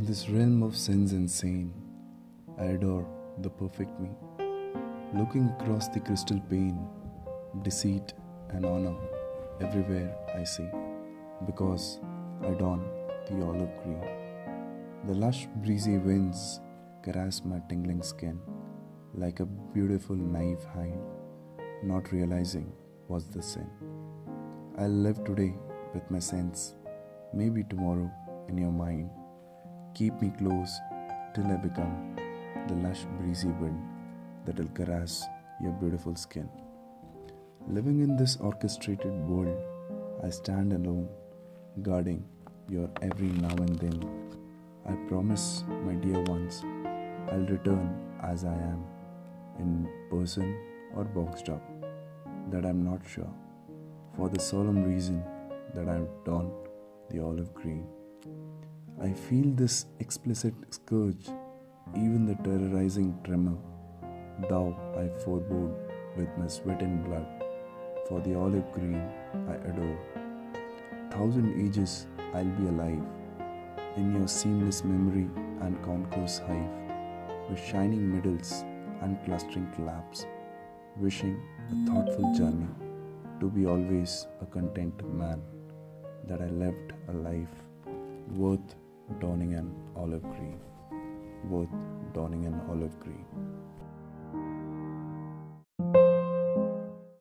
this realm of sense and sane, I adore the perfect me. Looking across the crystal pane, deceit and honor everywhere I see, because I don the olive green. The lush breezy winds caress my tingling skin like a beautiful naive hind, not realizing was the sin. I'll live today with my sense, maybe tomorrow in your mind. Keep me close till I become the lush breezy wind that'll caress your beautiful skin. Living in this orchestrated world, I stand alone, guarding your every now and then. I promise, my dear ones, I'll return as I am, in person or boxed up, that I'm not sure, for the solemn reason that I've donned the olive green. I feel this explicit scourge, even the terrorizing tremor. Thou I forebode with my sweat and blood, for the olive green I adore. Thousand ages I'll be alive in your seamless memory and concourse hive, with shining middles and clustering claps, wishing a thoughtful journey to be always a content man, that I lived a life worth donning an olive green, worth donning an olive green.